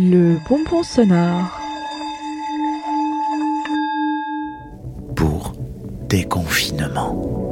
Le bonbon sonore. pour déconfinement.